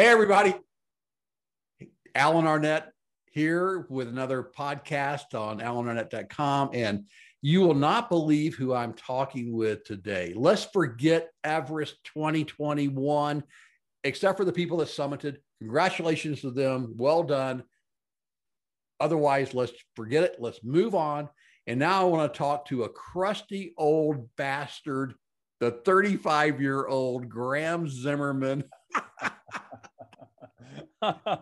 Hey, everybody. Alan Arnette here with another podcast on alanarnette.com. And you will not believe who I'm talking with today. Let's forget Everest 2021, except for the people that summited. Congratulations to them. Well done. Otherwise, let's forget it. Let's move on. And now I want to talk to a crusty old bastard, the 35 year old Graham Zimmerman. I,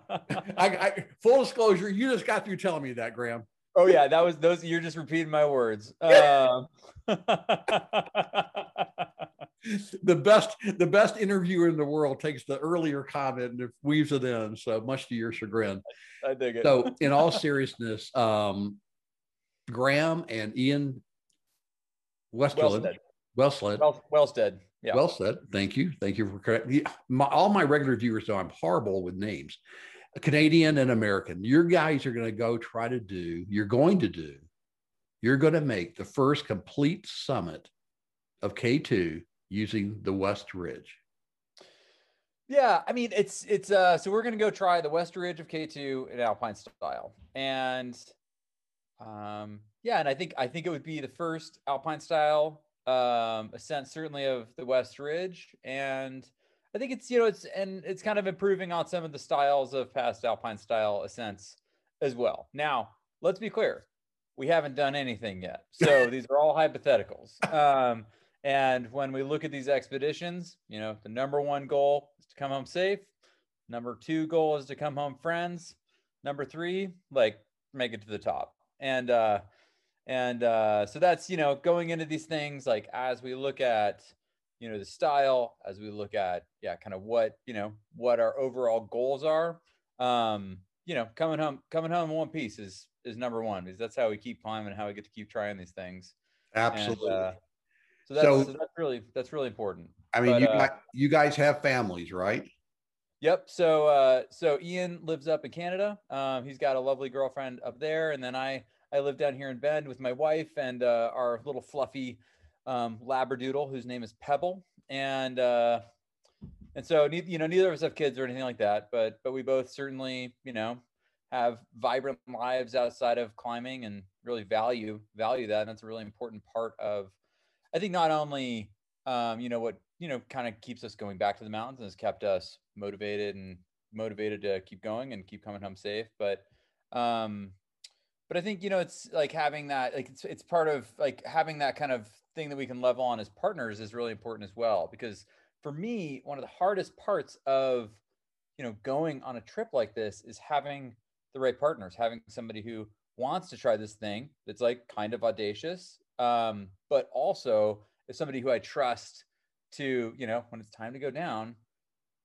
I, full disclosure, you just got through telling me that, Graham. Oh yeah, that was those. You're just repeating my words. Um, the best, the best interviewer in the world takes the earlier comment and weaves it in. So much to your chagrin. I dig it. So, in all seriousness, um, Graham and Ian Westland, Welsted. Well, Welsted. Yeah. Well said. Thank you. Thank you for correct. My, all my regular viewers know I'm horrible with names. A Canadian and American. Your guys are going to go try to do. You're going to do. You're going to make the first complete summit of K2 using the West Ridge. Yeah, I mean it's it's uh so we're gonna go try the West Ridge of K2 in Alpine style. And um yeah, and I think I think it would be the first Alpine style um, sense certainly of the West Ridge, and I think it's you know it's and it's kind of improving on some of the styles of past alpine style ascents as well. Now, let's be clear, we haven't done anything yet, so these are all hypotheticals. Um, and when we look at these expeditions, you know, the number one goal is to come home safe. Number two goal is to come home friends. Number three, like make it to the top. And uh, and uh, so that's you know going into these things like as we look at you know the style as we look at yeah kind of what you know what our overall goals are um you know coming home coming home in one piece is is number one because that's how we keep climbing and how we get to keep trying these things. Absolutely. and, uh, so, that's, so, so, that's really that's really important. I mean but, you, uh, got, you guys have families right? Yep. So uh so ian lives up in canada. Um he's got a lovely girlfriend up there. And then i I live down here in Bend with my wife and uh, our little fluffy um, labradoodle whose name is Pebble. And uh, and so you know neither of us have kids or anything like that, but but we both certainly you know have vibrant lives outside of climbing and really value value that. And that's a really important part of I think not only um, you know what you know kind of keeps us going back to the mountains and has kept us motivated and motivated to keep going and keep coming home safe, but um, but I think you know it's like having that like it's it's part of like having that kind of thing that we can level on as partners is really important as well because for me one of the hardest parts of you know going on a trip like this is having the right partners having somebody who wants to try this thing that's like kind of audacious um, but also is somebody who I trust to you know when it's time to go down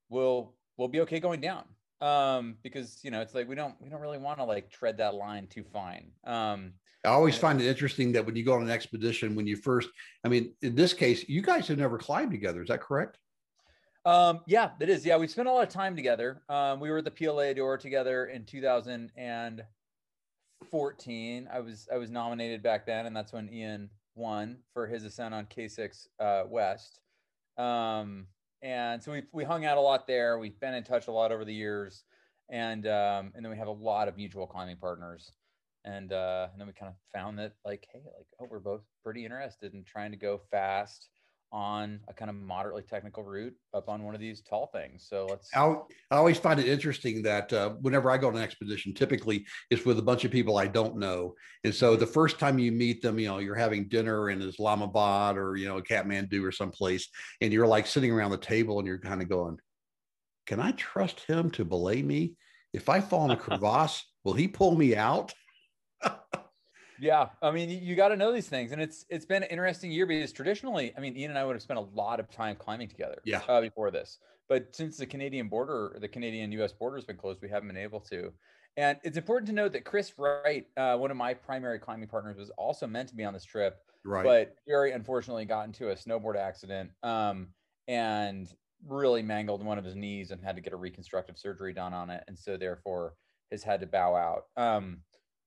will will be okay going down um because you know it's like we don't we don't really want to like tread that line too fine. Um i always find it interesting that when you go on an expedition when you first i mean in this case you guys have never climbed together is that correct? Um yeah it is. Yeah we spent a lot of time together. Um we were at the Piolet d'Or together in 2014 i was i was nominated back then and that's when ian won for his ascent on k6 uh west. Um and so we we hung out a lot there. We've been in touch a lot over the years, and um, and then we have a lot of mutual climbing partners, and uh, and then we kind of found that like, hey, like oh, we're both pretty interested in trying to go fast on a kind of moderately technical route up on one of these tall things. So let's. I, I always find it interesting that uh, whenever I go on an expedition, typically it's with a bunch of people I don't know, and so the first time you meet them, you know, you're having dinner in Islamabad or you know Kathmandu or someplace, and you're like sitting around the table and you're kind of going, "Can I trust him to belay me? If I fall in a crevasse, will he pull me out?" Yeah, I mean, you got to know these things, and it's it's been an interesting year because traditionally, I mean, Ian and I would have spent a lot of time climbing together. Yeah. Uh, before this, but since the Canadian border, the Canadian-U.S. border has been closed, we haven't been able to. And it's important to note that Chris Wright, uh, one of my primary climbing partners, was also meant to be on this trip, right. but very unfortunately got into a snowboard accident um, and really mangled one of his knees and had to get a reconstructive surgery done on it, and so therefore has had to bow out. Um,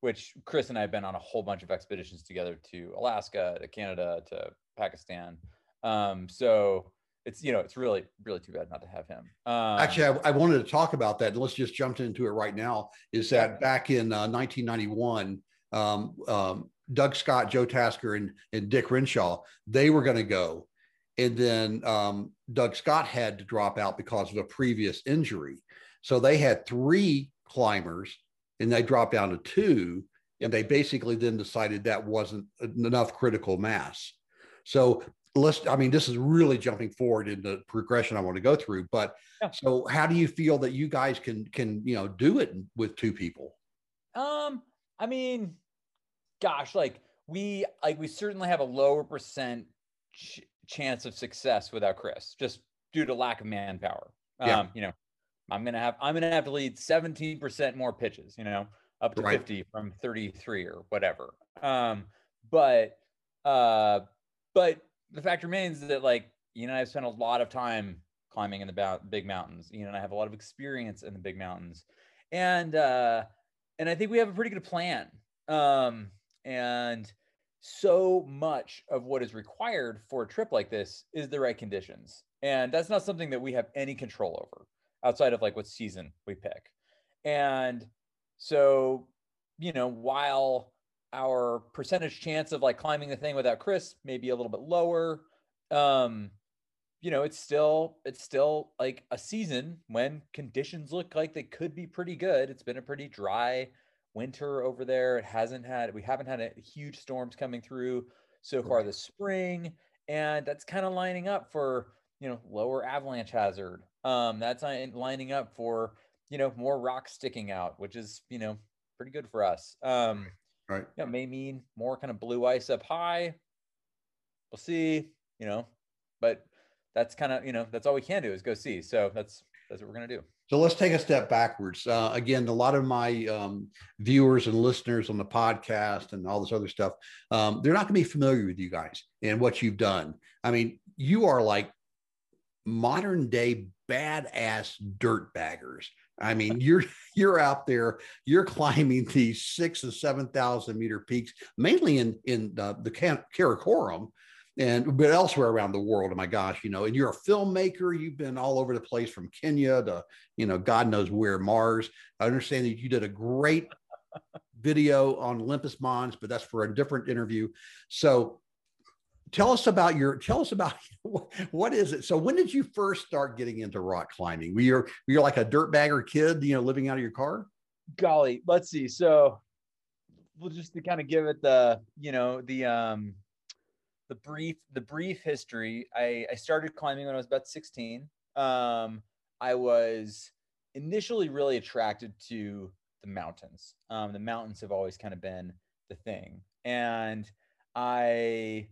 which Chris and I have been on a whole bunch of expeditions together to Alaska, to Canada, to Pakistan. Um, so it's you know it's really really too bad not to have him. Um, Actually, I, I, wanted to talk about that. Let's just jump into it right now. Is that back in uh, 1991, um, um, Doug Scott, Joe Tasker, and, and Dick Renshaw, they were going to go, and then um, Doug Scott had to drop out because of a previous injury. So they had three climbers, and they dropped down to two, and they basically then decided that wasn't enough critical mass. So let's i mean this is really jumping forward in the progression i want to go through but yeah. so how do you feel that you guys can can you know do it with two people um i mean gosh like we like we certainly have a lower percent ch- chance of success without chris just due to lack of manpower yeah. um you know i'm gonna have i'm gonna have to lead 17% more pitches you know up to right. 50 from 33 or whatever um but uh but the fact remains that like you know I've spent a lot of time climbing in the big mountains. You know, and I have a lot of experience in the big mountains, and uh, and I think we have a pretty good plan. Um, and so much of what is required for a trip like this is the right conditions, and that's not something that we have any control over outside of like what season we pick. And so, you know, while our percentage chance of like climbing the thing without Chris may be a little bit lower. Um, you know, it's still it's still like a season when conditions look like they could be pretty good. It's been a pretty dry winter over there. It hasn't had we haven't had a, huge storms coming through so far this spring, and that's kind of lining up for you know lower avalanche hazard. Um, that's lining up for you know more rocks sticking out, which is you know pretty good for us. Um, Right. You know, may mean more kind of blue ice up high. We'll see, you know, but that's kind of, you know, that's all we can do is go see. So that's, that's what we're going to do. So let's take a step backwards. Uh, again, a lot of my um, viewers and listeners on the podcast and all this other stuff, um, they're not going to be familiar with you guys and what you've done. I mean, you are like modern day badass dirt baggers. I mean, you're you're out there, you're climbing these six and seven thousand meter peaks, mainly in in the, the Karakoram, and but elsewhere around the world. Oh my gosh, you know, and you're a filmmaker. You've been all over the place from Kenya to you know God knows where Mars. I understand that you did a great video on Olympus Mons, but that's for a different interview. So tell us about your tell us about what is it? So when did you first start getting into rock climbing? Were you were you like a dirt bagger kid you know living out of your car? Golly let's see. So we'll just to kind of give it the you know the um the brief the brief history i i started climbing when i was about 16 um i was initially really attracted to the mountains. Um the mountains have always kind of been the thing. And i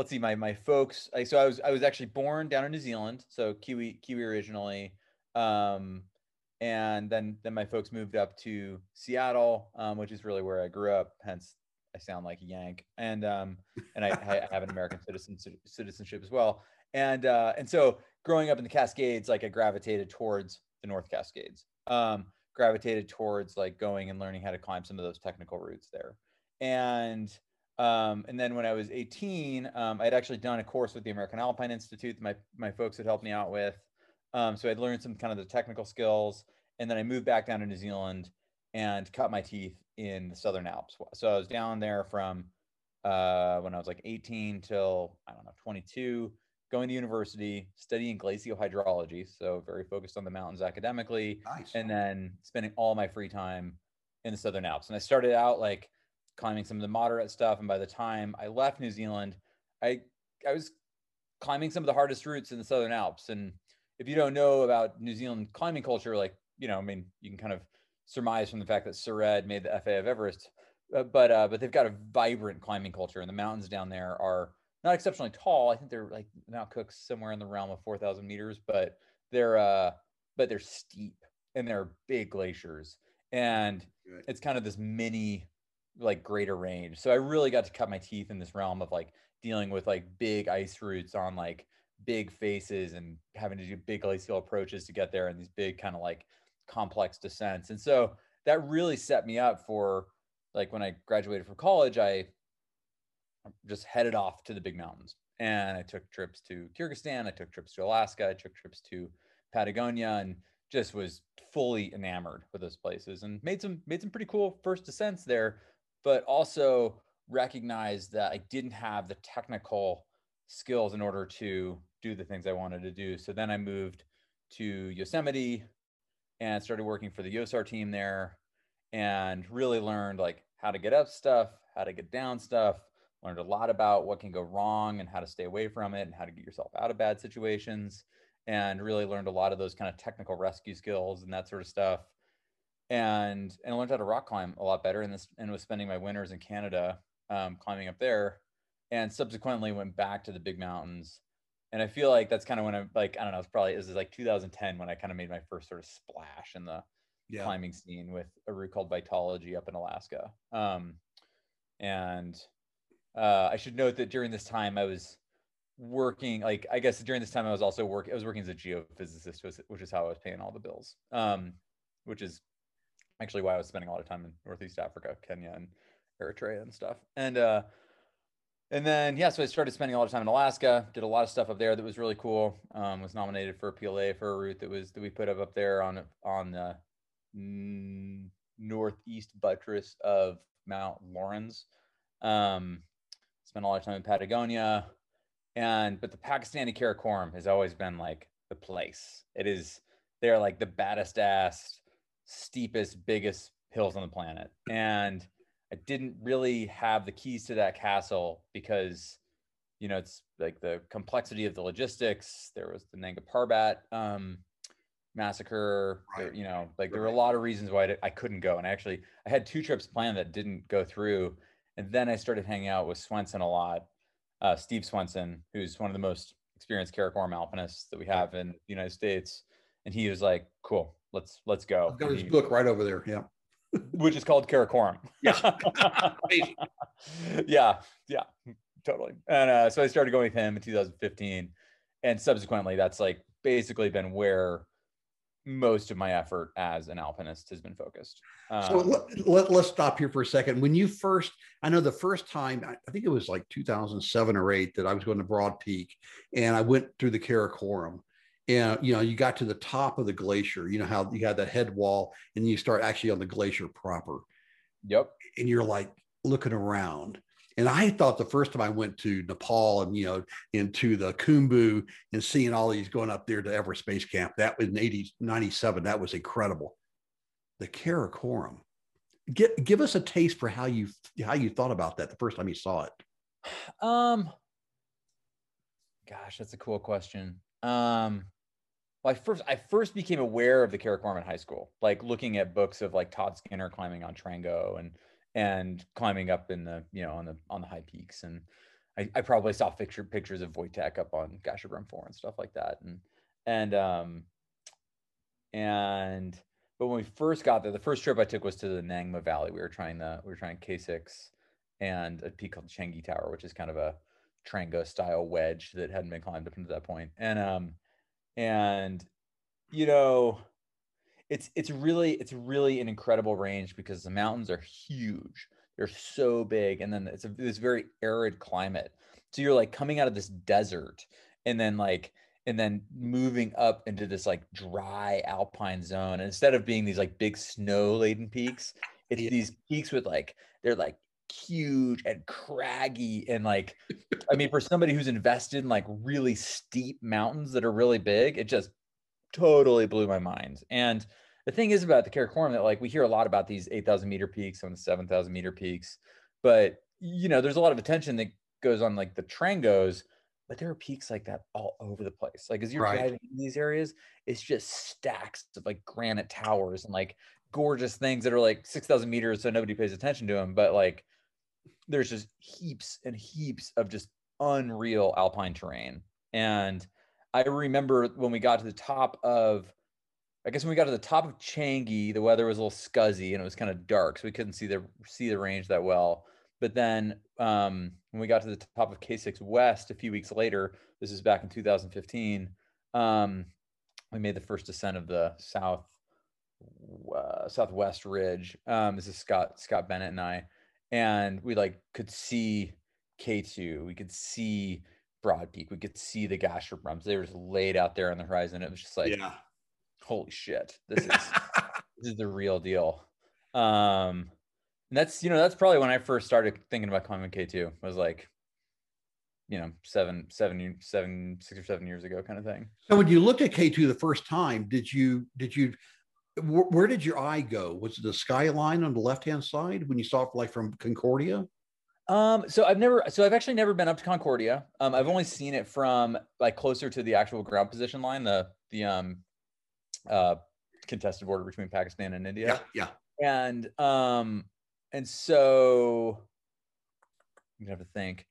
let's see, my my folks. I, so I was I was actually born down in New Zealand, so Kiwi Kiwi originally, um, and then then my folks moved up to Seattle, um, which is really where I grew up. Hence, I sound like a Yank, and um, and I, I have an American citizen citizenship as well. And uh, and so growing up in the Cascades, like I gravitated towards the North Cascades. Um, gravitated towards like going and learning how to climb some of those technical routes there. And um, and then when I was 18, um, I'd actually done a course with the American Alpine Institute that my, my folks had helped me out with. Um, so I'd learned some kind of the technical skills. And then I moved back down to New Zealand and cut my teeth in the Southern Alps. So I was down there from uh, when I was like 18 till, I don't know, 22, going to university, studying glacial hydrology. So very focused on the mountains academically. Nice. And then spending all my free time in the Southern Alps. And I started out like, climbing some of the moderate stuff. And by the time I left New Zealand, I I was climbing some of the hardest routes in the Southern Alps. And if you don't know about New Zealand climbing culture, like you know, I mean, you can kind of surmise from the fact that Sir Ed made the FA of Everest, uh, but uh, but they've got a vibrant climbing culture, and the mountains down there are not exceptionally tall. I think they're like Mount Cook's somewhere in the realm of four thousand meters, but they're uh, but they're steep and they're big glaciers, and Good. it's kind of this mini like greater range. So I really got to cut my teeth in this realm of like dealing with like big ice routes on like big faces and having to do big glacial approaches to get there and these big kind of like complex descents. And so that really set me up for like when I graduated from college, I just headed off to the big mountains and I took trips to Kyrgyzstan. I took trips to Alaska. I took trips to Patagonia, and just was fully enamored with those places and made some made some pretty cool first descents there, but also recognized that I didn't have the technical skills in order to do the things I wanted to do. So then I moved to Yosemite and started working for the YOSAR team there and really learned like how to get up stuff, how to get down stuff, learned a lot about what can go wrong and how to stay away from it and how to get yourself out of bad situations and really learned a lot of those kind of technical rescue skills and that sort of stuff and and I learned how to rock climb a lot better and this and was spending my winters in Canada um, climbing up there and subsequently went back to the big mountains and I feel like that's kind of when I'm like I don't know it's probably this is like 2010 when I kind of made my first sort of splash in the yeah. climbing scene with a route called Vitalogy up in Alaska um, and uh, I should note that during this time I was working like I guess during this time I was also working I was working as a geophysicist which is how I was paying all the bills um, which is actually why I was spending a lot of time in Northeast Africa Kenya and Eritrea and stuff. And uh, and then yeah so I started spending a lot of time in Alaska did a lot of stuff up there that was really cool. Um, was nominated for a Piolet for a route that was that we put up up there on on the northeast buttress of Mount Laurens um, spent a lot of time in Patagonia. And but the Pakistani Karakoram has always been like the place. It is they're like the baddest ass, steepest, biggest hills on the planet. And I didn't really have the keys to that castle because you know it's like the complexity of the logistics. There was the Nanga Parbat um, massacre. Right. There, you know, like there were a lot of reasons why I couldn't go. And actually, I had two trips planned that didn't go through. And then I started hanging out with Swenson a lot uh, Steve Swenson, who's one of the most experienced Karakoram alpinists that we have in the United States, and he was like, "Cool, let's let's go." I've got his book right over there. Yeah, which is called Karakoram. Yeah, yeah, yeah, totally. And uh, so I started going with him in 2015, and subsequently, that's like basically been where most of my effort as an alpinist has been focused. Um, so let, let, us stop here for a second. When you first, I know the first time, I think it was like 2007 or eight that I was going to Broad Peak and I went through the Karakoram and, you know, you got to the top of the glacier, you know, how you had that head wall and you start actually on the glacier proper. Yep. And you're like looking around and I thought the first time I went to Nepal and, you know, into the Khumbu and seeing all these going up there to Everest Base Camp, that was in 80, 97. That was incredible. The Karakoram. Get, give us a taste for how you how you thought about that the first time you saw it. Um, gosh, that's a cool question. Um, well, I first I first became aware of the Karakoram in high school, like looking at books of like Todd Skinner climbing on Trango and and climbing up in the you know on the on the high peaks. And I, I probably saw picture pictures of Wojtek up on Gasherbrum 4 and stuff like that. And and um and but when we first got there the first trip I took was to the Nangma Valley. We were trying the we were trying K6 and a peak called Changi Tower which is kind of a Trango style wedge that hadn't been climbed up until that point. And um and you know it's it's really it's really an incredible range because the mountains are huge. They're so big, and then it's a, this very arid climate. So you're like coming out of this desert, and then like and then moving up into this like dry alpine zone. And instead of being these like big snow laden peaks, it's yeah. these peaks with like they're like huge and craggy and like I mean for somebody who's invested in like really steep mountains that are really big, it just totally blew my mind. And the thing is about the Karakoram that like we hear a lot about these 8,000 meter peaks and the 7,000 meter peaks, but you know, there's a lot of attention that goes on like the Trangos, but there are peaks like that all over the place. Like as you're right. driving in these areas, it's just stacks of like granite towers and like gorgeous things that are like 6,000 meters, so nobody pays attention to them. But like there's just heaps and heaps of just unreal alpine terrain. And I remember when we got to the top of, I guess when we got to the top of Changi, the weather was a little scuzzy and it was kind of dark, so we couldn't see the see the range that well. But then um, when we got to the top of K6 West a few weeks later, this is back in 2015, um, we made the first descent of the south uh, southwest ridge. Um, this is Scott Scott Bennett and I, and we like could see K2, we could see Broad Peak. We could see the Gasherbrum. They were just laid out there on the horizon. It was just like, yeah. holy shit, this is this is the real deal. Um, and that's you know that's probably when I first started thinking about climbing K two. Was like, you know, seven, seven, seven, six or seven years ago, kind of thing. So when you looked at K two the first time, did you did you where, where did your eye go? Was it the skyline on the left hand side when you saw it like from Concordia? Um, so I've never, so I've actually never been up to Concordia. Um, I've only seen it from like closer to the actual ground position line, the the um, uh, contested border between Pakistan and India. Yeah, yeah. And um, and so I'm gonna have to think.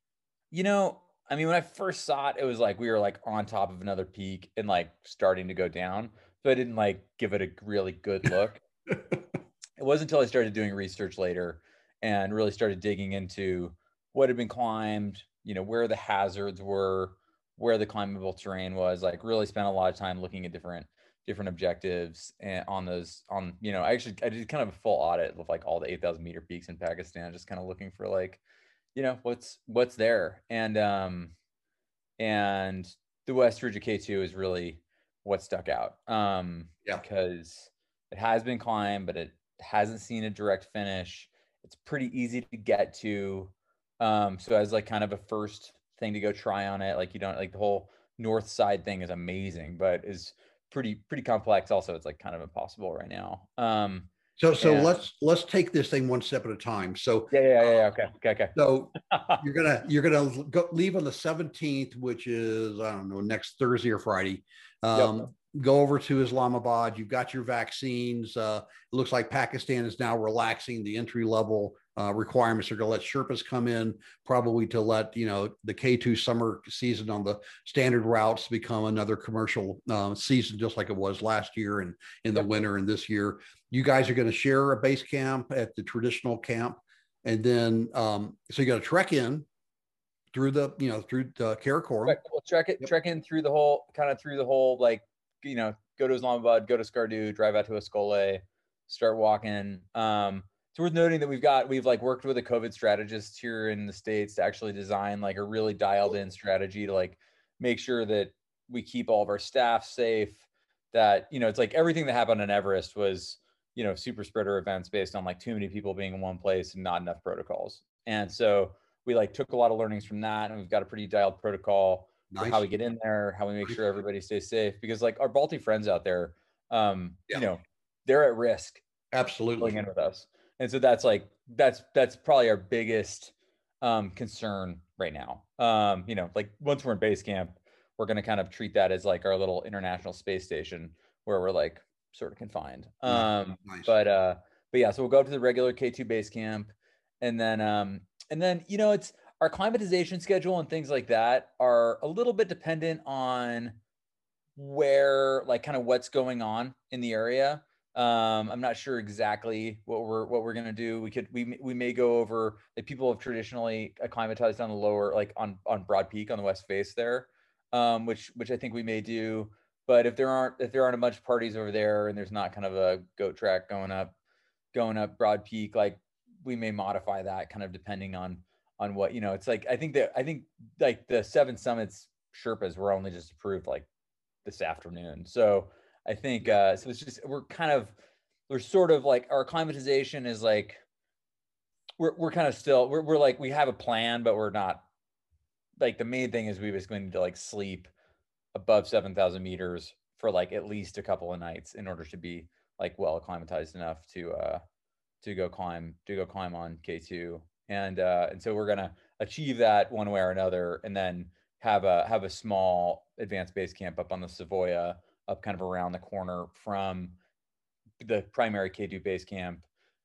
You know, I mean, when I first saw it, it was like we were like on top of another peak and like starting to go down. So I didn't like give it a really good look. it wasn't until I started doing research later and really started digging into what had been climbed, you know, where the hazards were, where the climbable terrain was, like really spent a lot of time looking at different different objectives and on those on you know i actually i did kind of a full audit of like all the 8000 meter peaks in pakistan just kind of looking for like you know what's what's there and um and the west ridge k2 is really what stuck out um yeah because it has been climbed but it hasn't seen a direct finish it's pretty easy to get to. Um, so as like kind of a first thing to go try on it, like you don't like the whole north side thing is amazing, but is pretty pretty complex. Also, it's like kind of impossible right now. Um, so so and, let's let's take this thing one step at a time. So yeah yeah yeah, yeah. okay okay okay. So you're gonna you're gonna go, leave on the 17th, which is I don't know next Thursday or Friday. Um, yep go over to Islamabad. You've got your vaccines. Uh, it looks like Pakistan is now relaxing the entry level uh, requirements. They're going to let Sherpas come in, probably to let you know the K2 summer season on the standard routes become another commercial uh, season, just like it was last year and in the winter and this year. You guys are going to share a base camp at the traditional camp, and then um, so you got to trek in through the you know through the Karakoram. We'll trek it, yep. trek in through the whole kind of through the whole like you know, go to Islamabad, go to Skardu, drive out to Askole, start walking. Um, it's worth noting that we've got we've like worked with a COVID strategist here in the states to actually design like a really dialed in strategy to like make sure that we keep all of our staff safe. That you know, it's like everything that happened on Everest was you know super spreader events based on like too many people being in one place and not enough protocols. And so we like took a lot of learnings from that, and we've got a pretty dialed protocol nice. how we get in there, how we make sure everybody stays safe. Because like our Balti friends out there, um, yeah. you know, they're at risk. Absolutely. in with us. And so that's like that's that's probably our biggest um concern right now. Um, you know, like once we're in base camp, we're gonna kind of treat that as like our little international space station where we're like sort of confined. Um nice. but uh but yeah, so we'll go up to the regular K2 base camp and then um and then you know it's our climatization schedule and things like that are a little bit dependent on where like kind of what's going on in the area um i'm not sure exactly what we're what we're going to do we could we we may go over like people have traditionally acclimatized on the lower like on on broad peak on the west face there um which which i think we may do but if there aren't if there aren't a bunch of parties over there and there's not kind of a goat track going up going up broad peak like we may modify that kind of depending on on what you know it's like i think that i think like the seven summits sherpas were only just approved like this afternoon. So i think uh so it's just we're kind of we're sort of like our climatization is like we're, we're kind of still we're, we're like we have a plan but we're not like the main thing is we was going to like sleep above 7000 meters for like at least a couple of nights in order to be like well acclimatized enough to uh to go climb to go climb on k2 and uh, and so we're gonna achieve that one way or another, and then have a have a small advanced base camp up on the Savoia, up kind of around the corner from the primary K2 base camp,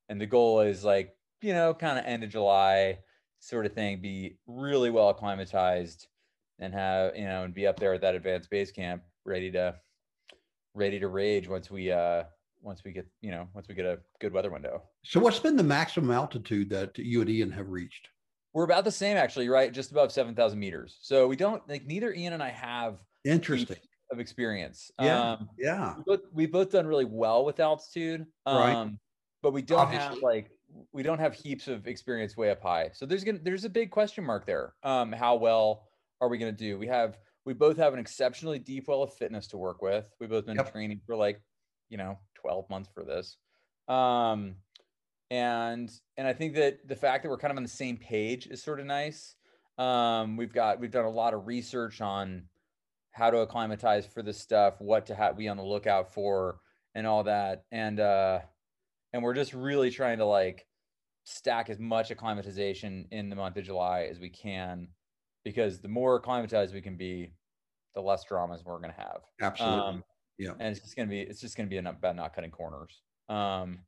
and the goal is like you know kind of end of July sort of thing, be really well acclimatized, and have you know and be up there at that advanced base camp ready to ready to rage once we uh once we get you know once we get a good weather window. So what's been the maximum altitude that you and Ian have reached? We're about the same actually, right? Just above seven thousand meters. So we don't like neither Ian and I have interesting of experience. Yeah, um, yeah. We both, we both done really well with altitude, um, right? But we don't Obviously. have like we don't have heaps of experience way up high. So there's gonna there's a big question mark there. Um, how well are we going to do? We have we both have an exceptionally deep well of fitness to work with. We've both been yep. training for like, you know, 12 months for this. Um, and and I think that the fact that we're kind of on the same page is sort of nice. Um, we've got we've done a lot of research on how to acclimatize for this stuff, what to have, be on the lookout for, and all that. And uh, and we're just really trying to like stack as much acclimatization in the month of July as we can, because the more acclimatized we can be, the less dramas we're going to have. Absolutely. Um, yeah. And it's just going to be it's just going to be about not cutting corners. Um,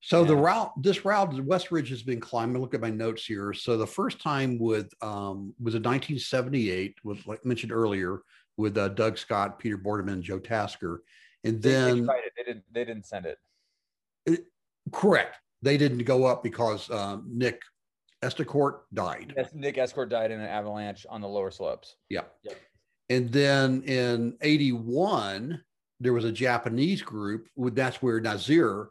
so the route, this route, West Ridge has been climbing. Look at my notes here. So the first time with um, was in 1978, with like mentioned earlier, with uh, Doug Scott, Peter Boardman, Joe Tasker, and then they, they, they, didn't they didn't send it. it. Correct. They didn't go up because um, Nick Estcourt died. Yes, Nick Estcourt died in an avalanche on the lower slopes. Yeah. Yep. And then in 81, there was a Japanese group. That's where Nazir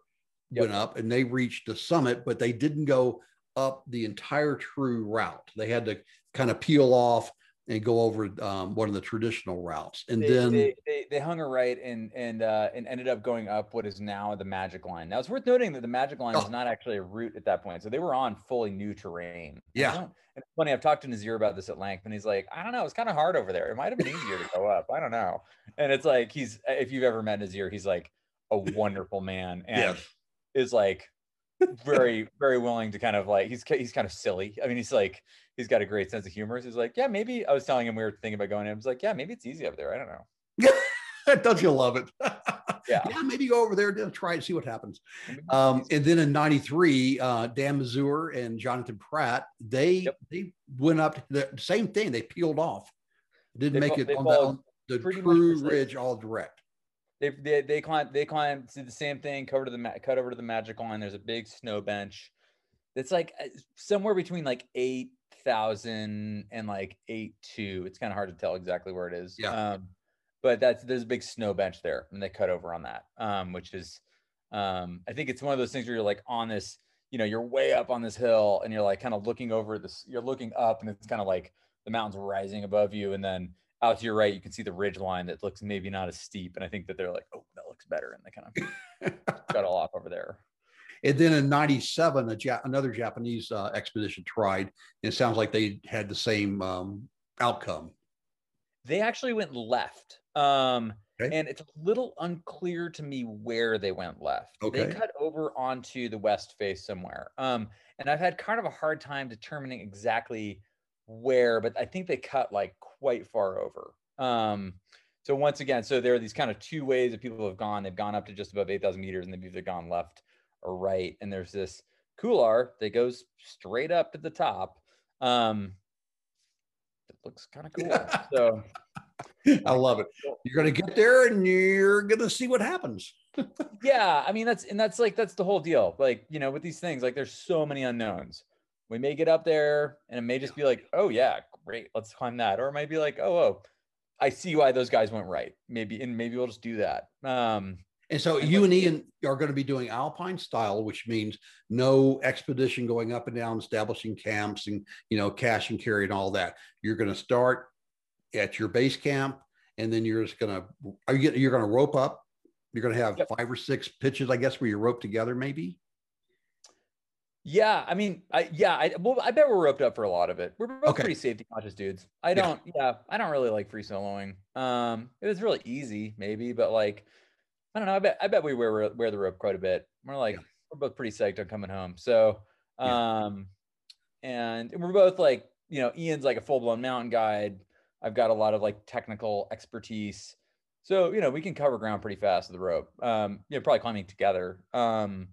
yep. went up and they reached the summit, but they didn't go up the entire true route. They had to kind of peel off and go over um, one of the traditional routes. And they, then they, they, they, hung a right and and uh, and ended up going up what is now the Magic Line. Now it's worth noting that the Magic Line oh. is not actually a route at that point, so they were on fully new terrain. Yeah. And it's funny. I've talked to Nazir about this at length, and he's like, I don't know, it's kind of hard over there. It might have been easier to go up. I don't know. And it's like he's if you've ever met Nazir, he's like a wonderful man, and yes is like very very willing to kind of like he's he's kind of silly. I mean, he's like he's got a great sense of humor. So he's like, yeah, maybe I was telling him we were thinking about going. in. I was like, yeah, maybe it's easy up there. I don't know. Don't you love it? yeah. yeah, maybe go over there and try and see what happens. Um, and then in '93, uh, Dan Mazur and Jonathan Pratt, they yep. they went up the same thing. They peeled off, didn't they make it on the, the true ridge all direct. They they they climb they climb did the same thing. Cover to the cut over to the magic line. There's a big snow bench. It's like uh, somewhere between like eight thousand and like eight two. It's kind of hard to tell exactly where it is. Yeah. Um, but that's there's a big snow bench there, and they cut over on that. Um, which is, um, I think it's one of those things where you're like on this, you know, you're way up on this hill, and you're like kind of looking over this. You're looking up, and it's kind of like the mountains rising above you, and then out to your right, you can see the ridge line that looks maybe not as steep. And I think that they're like, oh, that looks better. And they kind of cut all off over there. And then in 97, a ja- another Japanese uh, expedition tried. And it sounds like they had the same um, outcome. They actually went left. Um, okay. And it's a little unclear to me where they went left. Okay. They cut over onto the west face somewhere. Um, and I've had kind of a hard time determining exactly where, but I think they cut like quite far over. Um, so once again, so there are these kind of two ways that people have gone. They've gone up to just above 8,000 meters and they've either gone left or right. And there's this couloir that goes straight up to the top. Um, it looks kind of cool. so I love it. You're going to get there and you're going to see what happens. yeah. I mean, that's, and that's like, that's the whole deal. Like, you know, with these things, like there's so many unknowns we may get up there and it may just be like, oh yeah, great, let's climb that. Or it might be like, oh, oh, I see why those guys went right. Maybe and maybe we'll just do that. Um and so and you and Ian are going to be doing alpine style, which means no expedition going up and down, establishing camps and you know, cash and carry and all that. You're going to start at your base camp, and then you're just going to are you you're going to rope up. You're going to have yep. five or six pitches, I guess, where you rope together, maybe. Yeah, I mean, I yeah, I well, I bet we're roped up for a lot of it. We're both okay. pretty safety conscious dudes. I don't, yeah. yeah, I don't really like free soloing. Um, it was really easy, maybe, but like, I don't know. I bet I bet we wear wear the rope quite a bit. We're like, yeah. we're both pretty psyched on coming home. So, um, yeah. and we're both like, you know, Ian's like a full blown mountain guide. I've got a lot of like technical expertise. So, you know, we can cover ground pretty fast with the rope. Um, you know, probably climbing together. Um,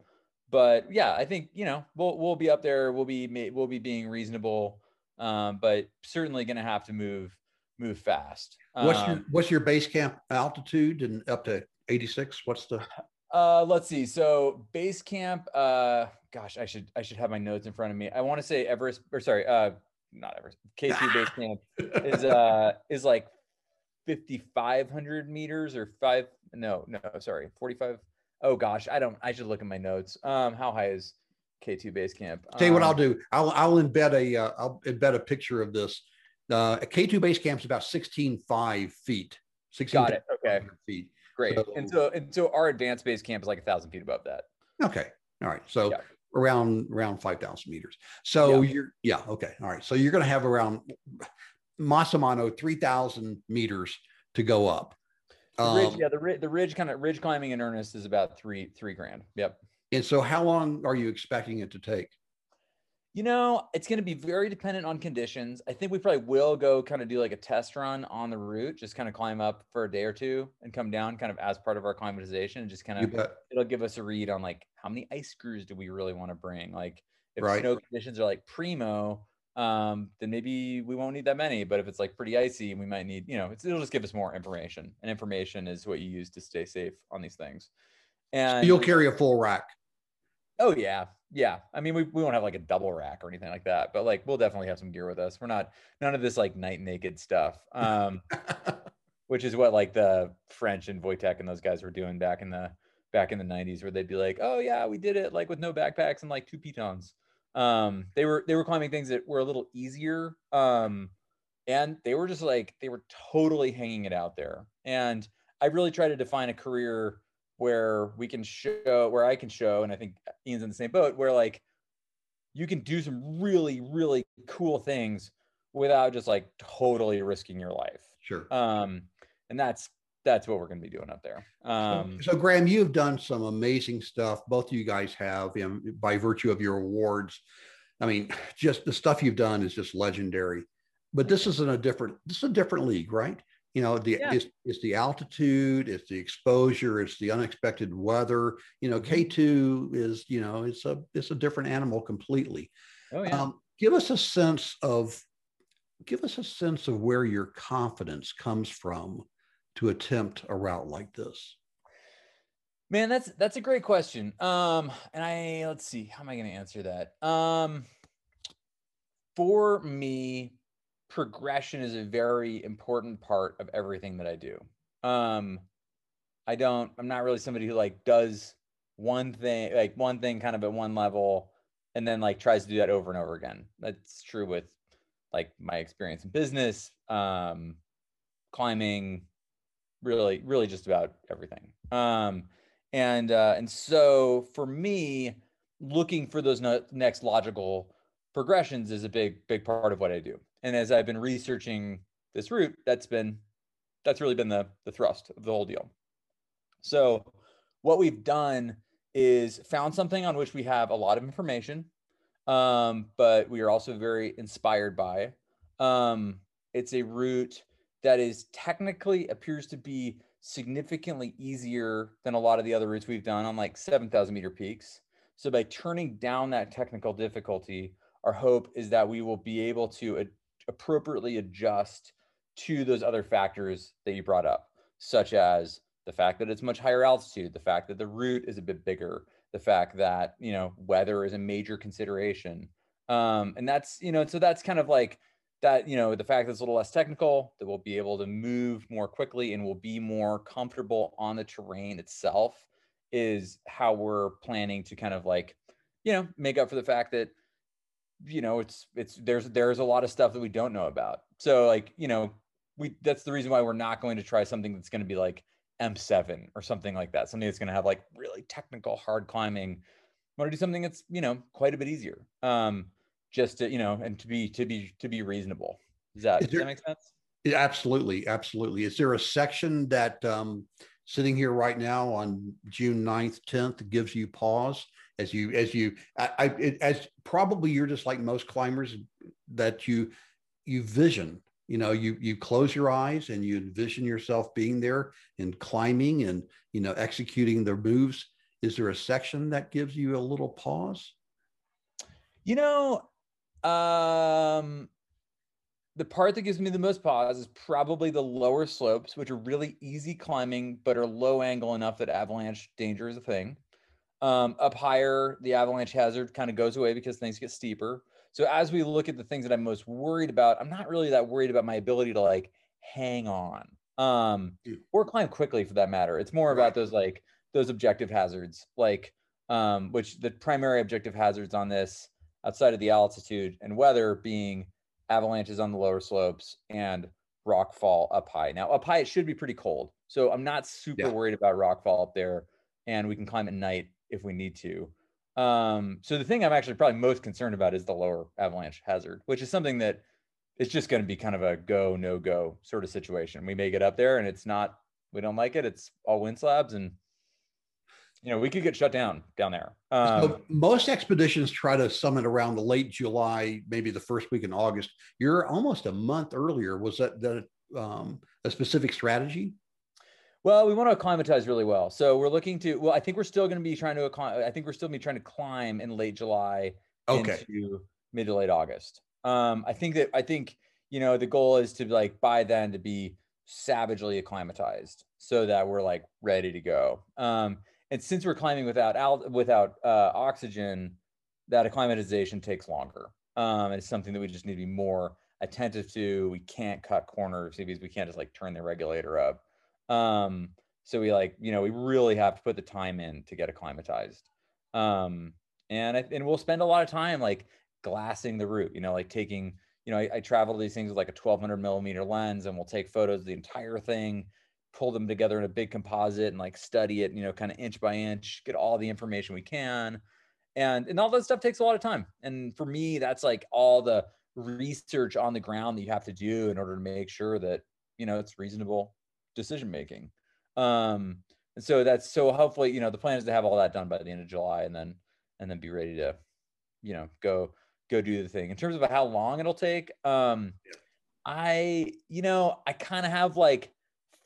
but yeah, I think you know we'll we'll be up there. We'll be we'll be being reasonable, um, but certainly going to have to move move fast. What's your um, what's your base camp altitude and up to eighty six? What's the uh, let's see. So base camp, uh, gosh, I should I should have my notes in front of me. I want to say Everest or sorry, uh, not Everest. K2 base camp is uh is like 5500 meters or five no no sorry 45 oh gosh, I don't. I should look at my notes. Um, how high is K two base camp? Tell you what I'll um, do. I'll I'll embed a uh, I'll embed a picture of this Uh, a K2 base camp is about 16.5 feet. 16 Got it. Okay. Feet. Great. So, and so and so our advanced base camp is like a thousand feet above that. Okay. All right. So yeah. around around 5,000 meters. So yeah. you're yeah. Okay. All right. So you're going to have around Massimano 3,000 meters to go up. The ridge, um, yeah, the ridge, the ridge kind of ridge climbing in earnest is about three three grand. Yep. And so, how long are you expecting it to take? You know, it's going to be very dependent on conditions. I think we probably will go kind of do like a test run on the route, just kind of climb up for a day or two and come down kind of as part of our climatization and just kind of it'll give us a read on like how many ice screws do we really want to bring? Like if right. snow conditions are like primo, um, then maybe we won't need that many. But if it's like pretty icy, and we might need, you know, it'll just give us more information. And information is what you use to stay safe on these things. And so you'll carry a full rack. Oh yeah, yeah. I mean, we, we won't have like a double rack or anything like that, but like we'll definitely have some gear with us. We're not none of this like night naked stuff, um, which is what like the French and Wojtek and those guys were doing back in the back in the '90s, where they'd be like, "Oh yeah, we did it like with no backpacks and like two pitons." Um, they were they were climbing things that were a little easier, um, and they were just like they were totally hanging it out there. And I really try to define a career where we can show where I can show, and I think Ian's in the same boat, where like you can do some really, really cool things without just like totally risking your life. Sure. Um, and that's that's what we're going to be doing up there. Um, so, so, Graham, you've done some amazing stuff. Both of you guys have, you know, by virtue of your awards. I mean, just the stuff you've done is just legendary. But this isn't a different. This is a different league, right? You know the yeah. it's, it's the altitude it's the exposure it's the unexpected weather you know mm-hmm. k2 is you know it's a it's a different animal completely oh, yeah. Um, give us a sense of give us a sense of where your confidence comes from to attempt a route like this man that's that's a great question um and i let's see how am i going to answer that um for me progression is a very important part of everything that I do. Um, I don't, I'm not really somebody who like does one thing, like one thing kind of at one level and then like tries to do that over and over again. That's true with like my experience in business, um, climbing, really, really just about everything. Um, and, uh, and so for me, looking for those no- next logical progressions is a big, big part of what I do and as I've been researching this route, that's been that's really been the the thrust of the whole deal. So what we've done is found something on which we have a lot of information, um, but we are also very inspired by. Um, it's a route that is technically appears to be significantly easier than a lot of the other routes we've done on like 7,000 meter peaks. So by turning down that technical difficulty, our hope is that we will be able to appropriately adjust to those other factors that you brought up, such as the fact that it's much higher altitude, the fact that the route is a bit bigger, the fact that you know weather is a major consideration, um, and that's you know so that's kind of like that you know the fact that it's a little less technical, that we'll be able to move more quickly and we'll be more comfortable on the terrain itself is how we're planning to kind of like you know make up for the fact that you know it's it's there's there's a lot of stuff that we don't know about. So like you know we that's the reason why we're not going to try something that's going to be like m7 or something like that something that's going to have like really technical hard climbing. Want to do something that's you know quite a bit easier um just to you know and to be to be to be reasonable. Does that, there, does that make sense? Absolutely absolutely. Is there a section that um sitting here right now on june 9th 10th gives you pause as you as you I, I as probably you're just like most climbers that you you vision you know you you close your eyes and you envision yourself being there and climbing and you know executing the moves. Is there a section that gives you a little pause? You know um the part that gives me the most pause is probably the lower slopes which are really easy climbing but are low angle enough that avalanche danger is a thing um, up higher, the avalanche hazard kind of goes away because things get steeper. So as we look at the things that I'm most worried about, I'm not really that worried about my ability to like hang on um, or climb quickly for that matter. It's more about those like those objective hazards, like um, which the primary objective hazards on this outside of the altitude and weather being avalanches on the lower slopes, and rockfall up high. Now, up high, it should be pretty cold. So I'm not super Yeah. worried about rockfall up there. And we can climb at night if we need to. Um, so the thing I'm actually probably most concerned about is the lower avalanche hazard, which is something that it's just going to be kind of a go, no go sort of situation. We may get up there and it's not, we don't like it. It's all wind slabs and, you know, we could get shut down down there. Um, So most expeditions try to summit around the late July, maybe the first week in August. You're almost a month earlier. Was that that um, a specific strategy? Well, we want to acclimatize really well. So we're looking to, well, I think we're still going to be trying to, I think we're still be trying to climb in late July Okay. into mid to late August. Um, I think that, I think, you know, the goal is to like by then to be savagely acclimatized so that we're like ready to go. Um, and since we're climbing without al- without uh, oxygen, that acclimatization takes longer. Um, and it's something that we just need to be more attentive to. We can't cut corners because we can't just like turn the regulator up. Um, so we like, you know, we really have to put the time in to get acclimatized. Um, and I, and we'll spend a lot of time like glassing the route, you know, like taking, you know, I, I travel to these things with like a 1200 millimeter lens and we'll take photos of the entire thing, pull them together in a big composite and like study it, you know, kind of inch by inch, get all the information we can. And, and all that stuff takes a lot of time. And for me, that's like all the research on the ground that you have to do in order to make sure that, you know, it's reasonable decision making. Um, and so that's so hopefully, you know, the plan is to have all that done by the end of July and then and then be ready to, you know, go go do the thing. In terms of how long it'll take, um, I, you know, I kind of have like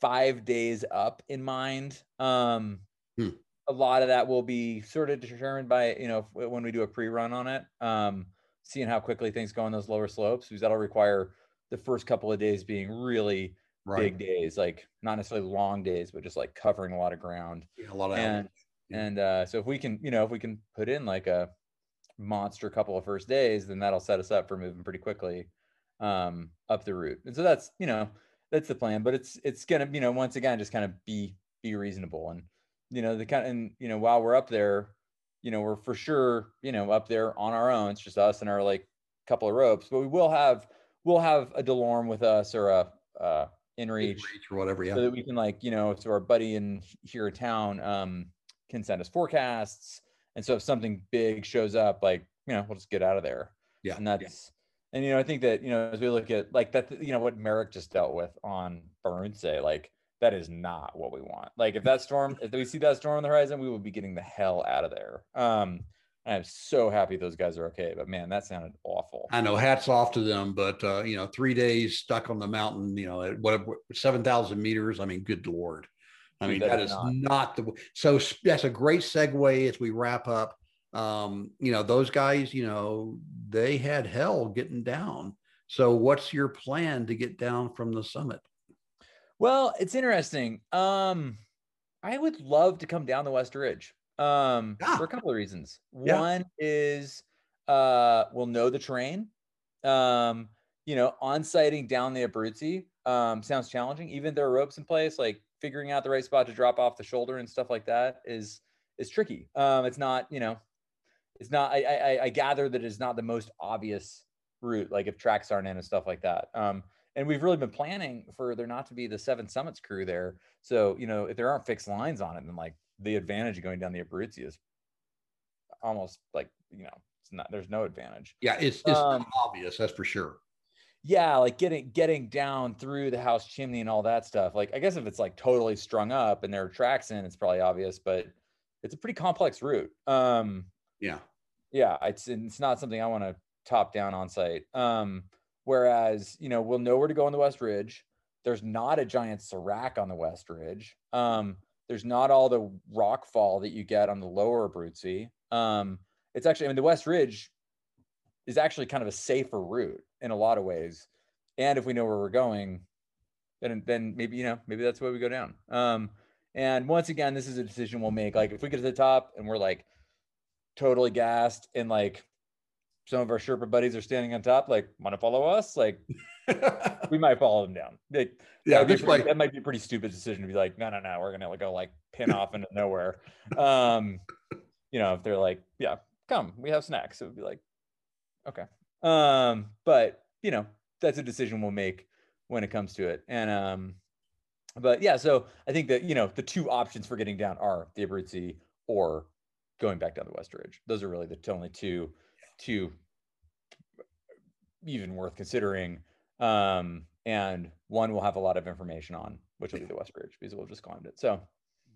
five days up in mind. Um, Hmm. a lot of that will be sort of determined by, you know, when we do a pre-run on it, um, seeing how quickly things go on those lower slopes, because that'll require the first couple of days being really Right. big days, like not necessarily long days, but just like covering a lot of ground. Yeah, a lot of And Yeah. and uh, so if we can, you know, if we can put in like a monster couple of first days, then that'll set us up for moving pretty quickly um, up the route. And so that's you know that's the plan. But it's it's gonna you know once again just kind of be be reasonable and you know the kind and you know while we're up there, you know we're for sure you know up there on our own. It's just us and our like couple of ropes, but we will have we'll have a Delorme with us or a uh, inReach or whatever. Yeah. so that we can like you know so our buddy in here in town um can send us forecasts and so if something big shows up like you know we'll just get out of there Yeah, and yeah. that's and you know i think that you know as we look at like that you know what Marek just dealt with on Baruntse, like that is not what we want like if that storm if we see that storm on the horizon we will be getting the hell out of there um i'm so happy those guys are okay but man that sounded awful I know. Hats off to them, but uh, you know, three days stuck on the mountain. You know, at what seven thousand meters. I mean, good lord. I mean, that that is is not- not the so that's a great segue as we wrap up. Um, you know, those guys, you know, they had hell getting down. So what's your plan to get down from the summit? Well, it's interesting. Um, I would love to come down the West Ridge. Um, Yeah. for a couple of reasons. Yeah. One is uh we'll know the terrain. Um, you know, on sighting down the Abruzzi um sounds challenging. Even if there are ropes in place, like figuring out the right spot to drop off the shoulder and stuff like that is is tricky. Um, it's not, you know, it's not I I, I gather that it's not the most obvious route, like if tracks aren't in and stuff like that. Um, and we've really been planning for there not to be the seven summits crew there. So, you know, if there aren't fixed lines on it, then like the advantage of going down the Abruzzi is almost like, you know, it's not there's no advantage. Yeah, it's it's Um, obvious, that's for sure. Yeah, like getting getting down through the house chimney and all that stuff. Like I guess if it's like totally strung up and there are tracks in, it's probably obvious, but it's a pretty complex route. Um Yeah. yeah it's it's not something i want to top down on site um whereas you know we'll know where to go on the west ridge there's not a giant serac on the west ridge um there's not all the rock fall that you get on the lower Abruzzi. um it's actually i mean the west ridge is actually kind of a safer route in a lot of ways. And if we know where we're going then then maybe you know maybe that's where we go down. Um and once again this is a decision we'll make. Like if we get to the top and we're like totally gassed and like some of our Sherpa buddies are standing on top, like, want to follow us? Like, we might follow them down. Like, yeah, this pretty- that might be a pretty stupid decision to be like, no, no, no, we're gonna like, go like pin off into nowhere. Um, you know, if they're like, yeah, come, we have snacks, it would be like, okay. Um, but you know, that's a decision we'll make when it comes to it. And um, but yeah, so I think that you know the two options for getting down are the Abruzzi or going back down the West Ridge. Those are really the only two two even worth considering. Um, and one will have a lot of information on, which will be the West Ridge because we'll just climbed it. So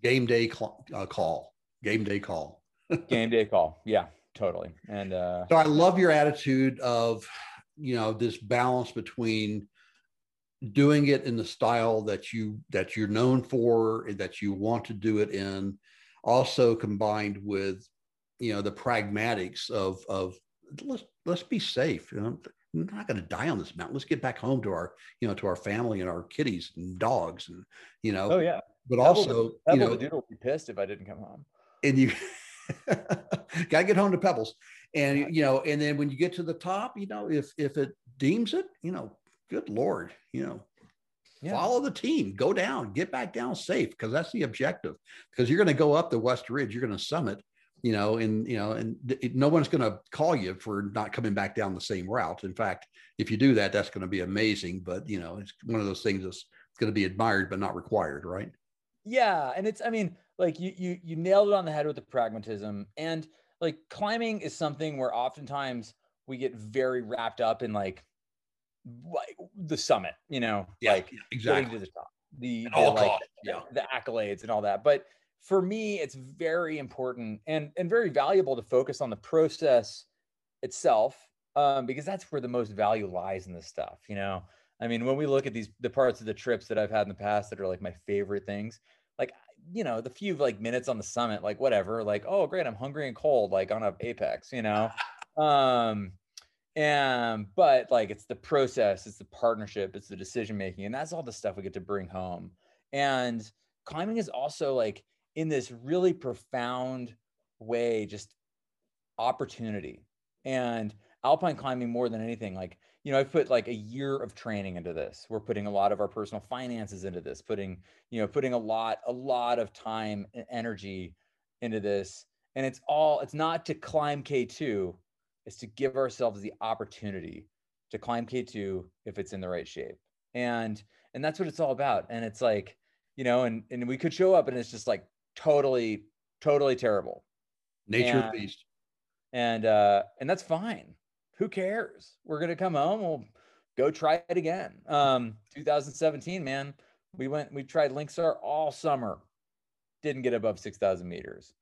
game day cl- uh, call, game day call, game day call. Yeah, totally. And uh, so I love your attitude of, you know, this balance between doing it in the style that you that you're known for that you want to do it in also combined with you know the pragmatics of of let's let's be safe. You know we're not going to die on this mountain. Let's get back home to our you know to our family and our kitties and dogs and you know. Oh yeah. But also Pebble, you know dude will be pissed if i didn't come home. And you gotta get home to pebbles. And you know and then when you get to the top you know if if it deems it you know good lord you know. Yeah. follow the team. Go down. Get back down safe because that's the objective. Because you're going to go up the west ridge. You're going to summit you know and you know and th- no one's going to call you for not coming back down the same route in fact if you do that that's going to be amazing but you know it's one of those things that's going to be admired but not required right yeah and it's i mean like you you you nailed it on the head with the pragmatism and like climbing is something where oftentimes we get very wrapped up in like like the summit, you know, yeah, like exactly getting to the top, the, the like, cost, yeah. the accolades and all that. But for me, it's very important and and very valuable to focus on the process itself, um, because that's where the most value lies in this stuff. You know, I mean, when we look at these the parts of the trips that I've had in the past that are like my favorite things, like you know, the few like minutes on the summit, like whatever, like oh great, I'm hungry and cold, like on a apex, you know. um and but like it's the process it's the partnership it's the decision making and that's all the stuff we get to bring home and climbing is also like in this really profound way just opportunity and alpine climbing more than anything like you know i've put like a year of training into this we're putting a lot of our personal finances into this putting you know putting a lot a lot of time and energy into this and it's all it's not to climb k2 is to give ourselves the opportunity to climb K2 if it's in the right shape. And and that's what it's all about. And it's like, you know, and and we could show up and it's just like totally, totally terrible. Nature and, beast. And uh, and that's fine. Who cares? We're gonna come home, we'll go try it again. Um, 2017, man. We went, we tried Link Sar all summer, didn't get above 6,000 meters.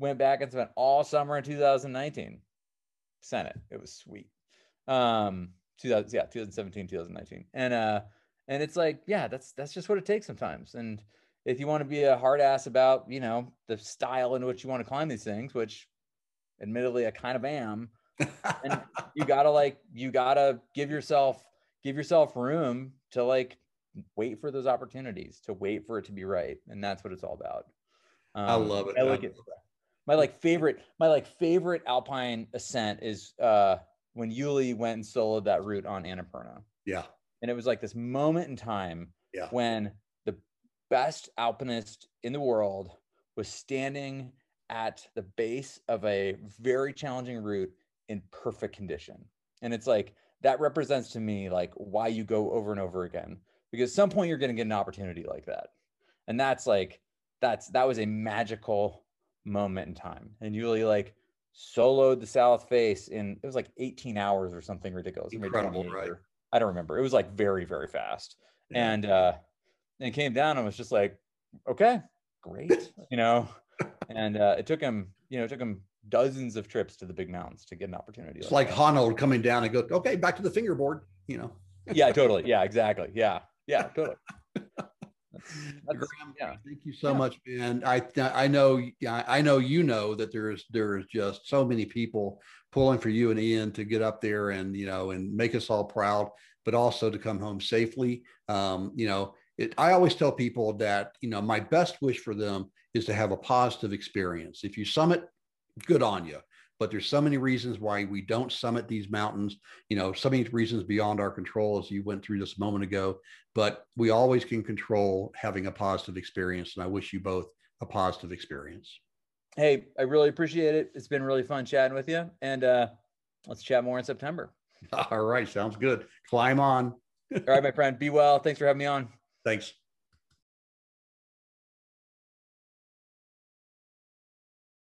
Went back and spent all summer in 2019 Sent It It was sweet. Um, 2000, yeah, 2017, 2019. And, uh, and it's like, yeah, that's, that's just what it takes sometimes. And if you want to be a hard ass about, you know, the style in which you want to climb these things, which admittedly I kind of am, and you gotta like, you gotta give yourself, give yourself room to like wait for those opportunities, to wait for it to be right. And that's what it's all about. Um, I love it. I like it my like favorite my like favorite alpine ascent is uh when Ueli went and soloed that route on Annapurna. Yeah. And it was like this moment in time yeah. when best alpinist in the world was standing at the base of a very challenging route in perfect condition. And it's like that represents to me like why you go over and over again because some point you're going to get an opportunity like that. And that's like that's that was a magical moment in time. And Ueli like soloed the South Face in it was like 18 hours or something ridiculous. Incredible, right? I don't remember. It was like very, very fast. Yeah. And uh and came down and was just like, okay, great, you know. and uh it took him, you know, it took him dozens of trips to the big mountains to get an opportunity. It's like, like Honnold coming down and go, okay, back to the fingerboard, you know. yeah, totally. Yeah, exactly. Yeah. Yeah, totally. Graham, yeah. Thank you so yeah. much, man. I I know I know you know that there's there's just so many people pulling for you and Ian to get up there and you know and make us all proud, but also to come home safely. Um, you know, it, I always tell people that you know my best wish for them is to have a positive experience. If you summit, good on you but there's so many reasons why we don't summit these mountains you know so many reasons beyond our control as you went through this a moment ago but we always can control having a positive experience and i wish you both a positive experience hey i really appreciate it it's been really fun chatting with you and uh let's chat more in september All right. Sounds good. Climb on. All right, my friend. Be well. Thanks for having me on. Thanks.